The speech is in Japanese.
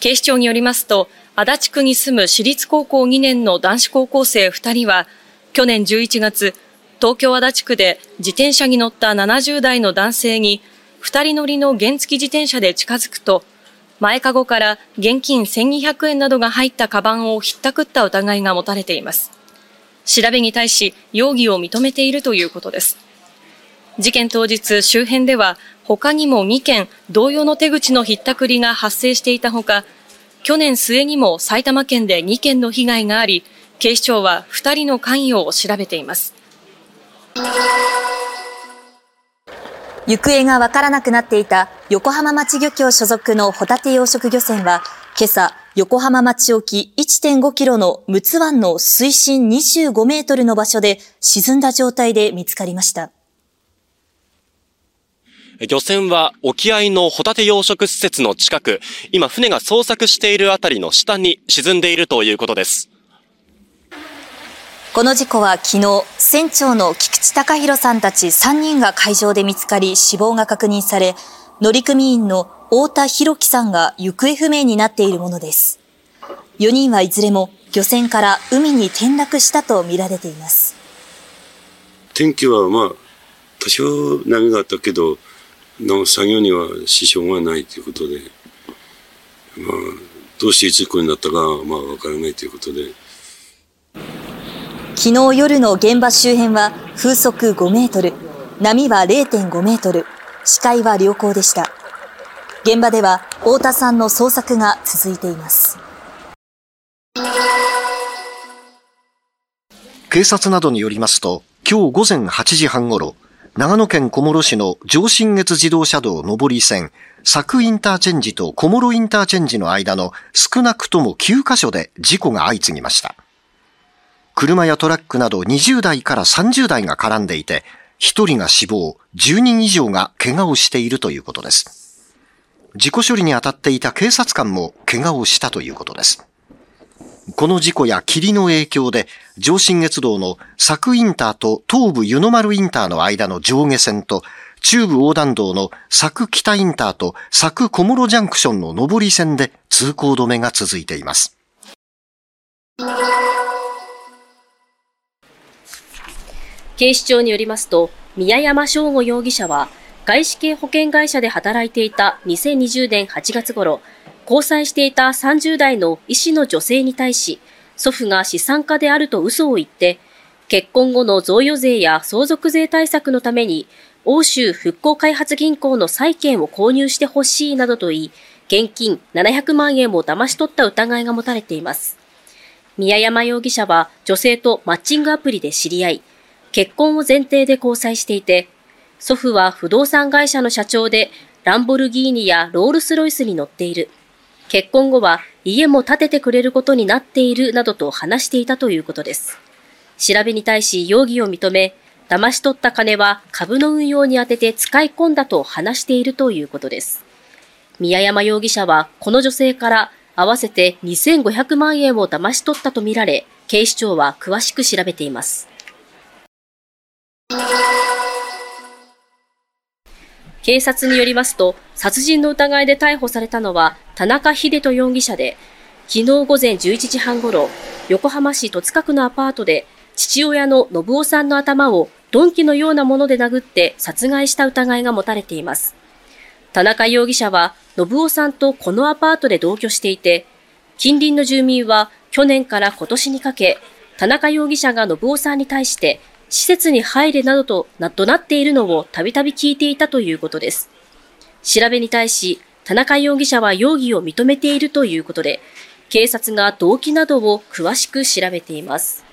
警視庁によりますと、足立区に住む私立高校2年の男子高校生2人は、去年11月、東京足立区で自転車に乗った70代の男性に、2人乗りの原付自転車で近づくと、前かごから現金1200円などが入ったカバンをひったくった疑いが持たれています。調べに対し容疑を認めているということです。事件当日周辺では他にも2件同様の手口のひったくりが発生していたほか、去年末にも埼玉県で2件の被害があり、警視庁は2人の関与を調べています。行方がわからなくなっていた横浜町漁協所属のホタテ養殖漁船は、今朝、横浜町沖1.5キロの陸奥湾の水深25メートルの場所で沈んだ状態で見つかりました。漁船は沖合のホタテ養殖施設の近く、今船が捜索しているあたりの下に沈んでいるということです。この事故は昨日、船長の菊池隆弘さんたち3人が海上で見つかり死亡が確認され、乗組員の太田博樹さんが行方不明になっているものです。4人はいずれも漁船から海に転落したとみられています。天気はまあ、多少波があったけど、の作業には支障がないということで、まあ、どうして事故になったかまあわからないということで、昨日夜の現場周辺は風速5メートル、波は0.5メートル、視界は良好でした。現場では太田さんの捜索が続いています。警察などによりますと、今日午前8時半ごろ、長野県小諸市の上信越自動車道上り線、佐久インターチェンジと小諸インターチェンジの間の少なくとも9カ所で事故が相次ぎました。車やトラックなど20代から30代が絡んでいて、1人が死亡、10人以上が怪我をしているということです。事故処理に当たっていた警察官も怪我をしたということです。この事故や霧の影響で、上信越道の佐久インターと東武湯の丸インターの間の上下線と、中部横断道の佐久北インターと佐久小諸ジャンクションの上り線で通行止めが続いています。警視庁によりますと、宮山翔吾容疑者は、外資系保険会社で働いていた2020年8月頃、交際していた30代の医師の女性に対し、祖父が資産家であると嘘を言って、結婚後の贈与税や相続税対策のために、欧州復興開発銀行の債券を購入してほしいなどと言い、現金700万円を騙し取った疑いが持たれています。宮山容疑者は女性とマッチングアプリで知り合い、結婚を前提で交際していて、祖父は不動産会社の社長で、ランボルギーニやロールスロイスに乗っている。結婚後は家も建ててくれることになっているなどと話していたということです。調べに対し容疑を認め、騙し取った金は株の運用に充てて使い込んだと話しているということです。宮山容疑者はこの女性から合わせて2500万円を騙し取ったとみられ、警視庁は詳しく調べています。警察によりますと、殺人の疑いで逮捕されたのは田中秀人容疑者で、昨日午前11時半ごろ、横浜市戸塚区のアパートで、父親の信夫さんの頭を鈍器のようなもので殴って殺害した疑いが持たれています。田中容疑者は、信夫さんとこのアパートで同居していて、近隣の住民は去年から今年にかけ、田中容疑者が信夫さんに対して施設に入れなどと怒鳴っているのをたびたび聞いていたということです。調べに対し、田中容疑者は容疑を認めているということで、警察が動機などを詳しく調べています。